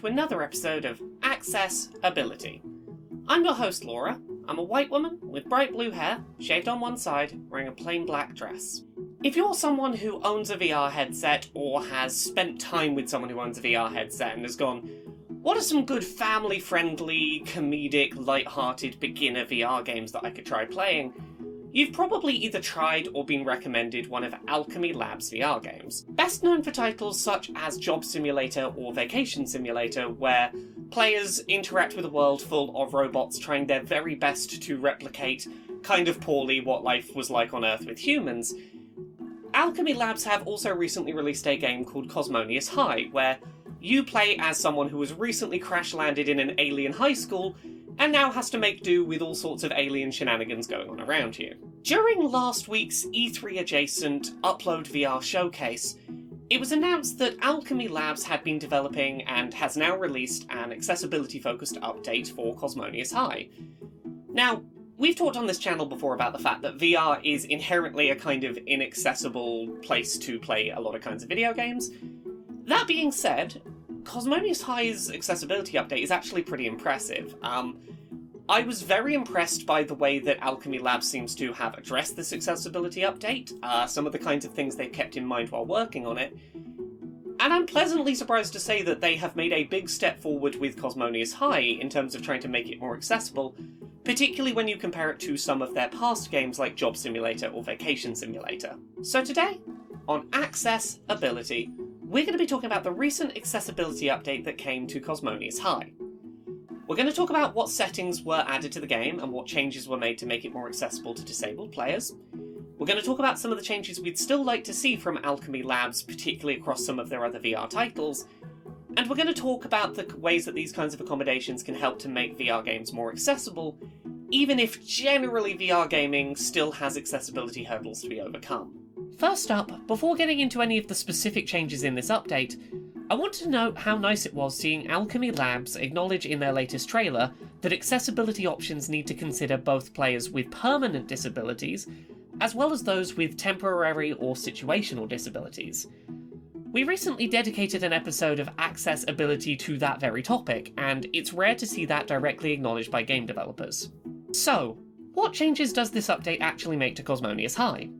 to another episode of Access Ability. I'm your host, Laura. I'm a white woman with bright blue hair, shaved on one side, wearing a plain black dress. If you're someone who owns a VR headset or has spent time with someone who owns a VR headset and has gone, what are some good family friendly, comedic, light hearted beginner VR games that I could try playing? You've probably either tried or been recommended one of Owlchemy Labs VR games. Best known for titles such as Job Simulator or Vacation Simulator, where players interact with a world full of robots trying their very best to replicate, kind of poorly, what life was like on Earth with humans. Owlchemy Labs have also recently released a game called Cosmonious High, where you play as someone who has recently crash landed in an alien high school and now has to make do with all sorts of alien shenanigans going on around you. During last week's E3 adjacent Upload VR showcase, it was announced that Owlchemy Labs had been developing and has now released an accessibility focused update for Cosmonious High. Now, we've talked on this channel before about the fact that VR is inherently a kind of inaccessible place to play a lot of kinds of video games. That being said, Cosmonious High's accessibility update is actually pretty impressive. Um, I was very impressed by the way that Owlchemy Labs seems to have addressed this accessibility update, uh, some of the kinds of things they've kept in mind while working on it. And I'm pleasantly surprised to say that they have made a big step forward with Cosmonious High in terms of trying to make it more accessible, particularly when you compare it to some of their past games like Job Simulator or Vacation Simulator. So today, on Access Ability, we're going to be talking about the recent accessibility update that came to Cosmonious High. We're going to talk about what settings were added to the game and what changes were made to make it more accessible to disabled players. We're going to talk about some of the changes we'd still like to see from Owlchemy Labs, particularly across some of their other VR titles. And we're going to talk about the ways that these kinds of accommodations can help to make VR games more accessible, even if generally VR gaming still has accessibility hurdles to be overcome. First up, before getting into any of the specific changes in this update, I wanted to note how nice it was seeing Owlchemy Labs acknowledge in their latest trailer that Access Ability options need to consider both players with permanent disabilities, as well as those with temporary or situational disabilities. We recently dedicated an episode of accessibility to that very topic, and it's rare to see that directly acknowledged by game developers. So, what changes does this update actually make to Cosmonious High?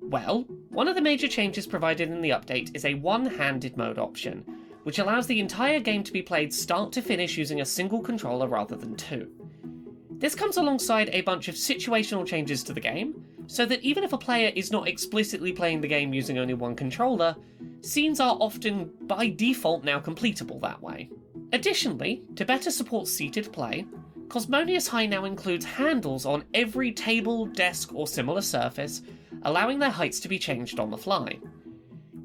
Well, one of the major changes provided in the update is a one handed mode option, which allows the entire game to be played start to finish using a single controller rather than two. This comes alongside a bunch of situational changes to the game, so that even if a player is not explicitly playing the game using only one controller, scenes are often by default now completable that way. Additionally, to better support seated play, Cosmonious High now includes handles on every table, desk, or similar surface allowing their heights to be changed on the fly.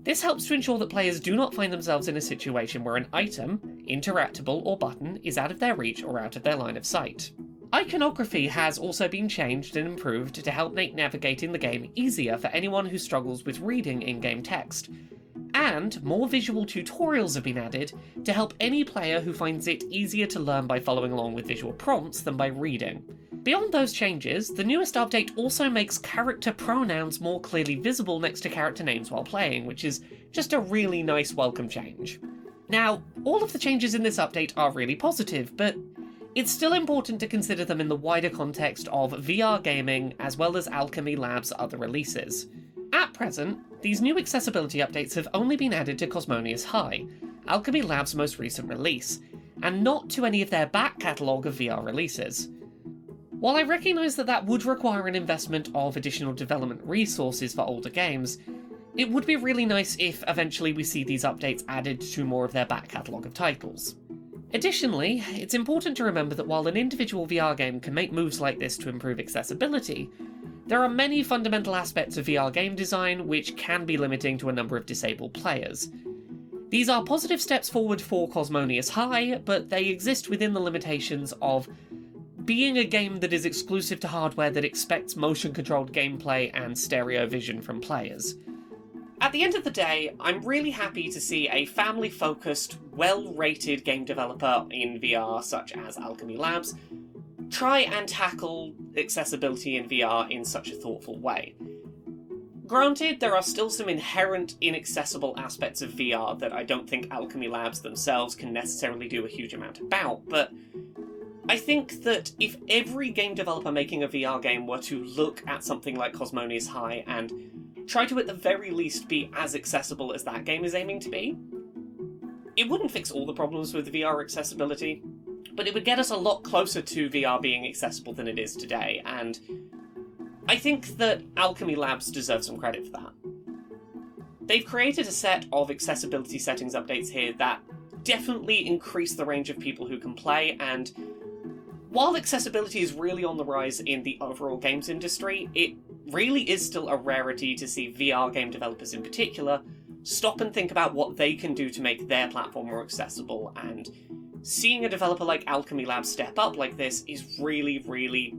This helps to ensure that players do not find themselves in a situation where an item, interactable, or button is out of their reach or out of their line of sight. Iconography has also been changed and improved to help make navigating the game easier for anyone who struggles with reading in game text. And more visual tutorials have been added to help any player who finds it easier to learn by following along with visual prompts than by reading. Beyond those changes, the newest update also makes character pronouns more clearly visible next to character names while playing, which is just a really nice welcome change. Now, all of the changes in this update are really positive, but it's still important to consider them in the wider context of VR gaming as well as Owlchemy Labs' other releases. At present, these new accessibility updates have only been added to Cosmonious High, Owlchemy Labs' most recent release, and not to any of their back catalogue of VR releases. While I recognise that that would require an investment of additional development resources for older games, it would be really nice if eventually we see these updates added to more of their back catalogue of titles. Additionally, it's important to remember that while an individual VR game can make moves like this to improve accessibility, there are many fundamental aspects of VR game design which can be limiting to a number of disabled players. These are positive steps forward for Cosmonious High, but they exist within the limitations of being a game that is exclusive to hardware that expects motion controlled gameplay and stereo vision from players. At the end of the day, I'm really happy to see a family focused, well rated game developer in VR such as Owlchemy Labs try and tackle accessibility in VR in such a thoughtful way. Granted, there are still some inherent inaccessible aspects of VR that I don't think Owlchemy Labs themselves can necessarily do a huge amount about, but I think that if every game developer making a VR game were to look at something like Cosmonious High and try to at the very least be as accessible as that game is aiming to be, it wouldn't fix all the problems with VR accessibility, but it would get us a lot closer to VR being accessible than it is today, and I think that Owlchemy Labs deserve some credit for that. They've created a set of accessibility settings updates here that definitely increase the range of people who can play, and while accessibility is really on the rise in the overall games industry, it really is still a rarity to see VR game developers in particular stop and think about what they can do to make their platform more accessible, and seeing a developer like Owlchemy Labs step up like this is really, really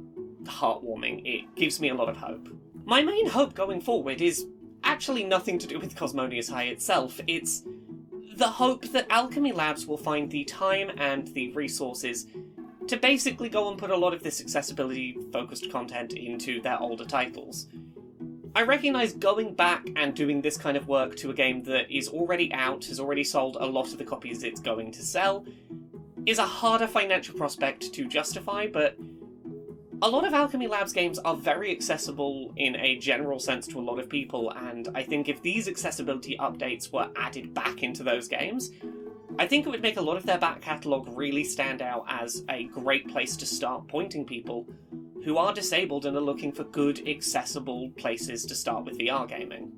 heartwarming. It gives me a lot of hope. My main hope going forward is actually nothing to do with Cosmonious High itself, it's the hope that Owlchemy Labs will find the time and the resources to basically go and put a lot of this accessibility focused content into their older titles. I recognise going back and doing this kind of work to a game that is already out, has already sold a lot of the copies it's going to sell, is a harder financial prospect to justify, but a lot of Owlchemy Labs games are very accessible in a general sense to a lot of people, and I think if these accessibility updates were added back into those games, I think it would make a lot of their back catalogue really stand out as a great place to start pointing people who are disabled and are looking for good, accessible places to start with VR gaming.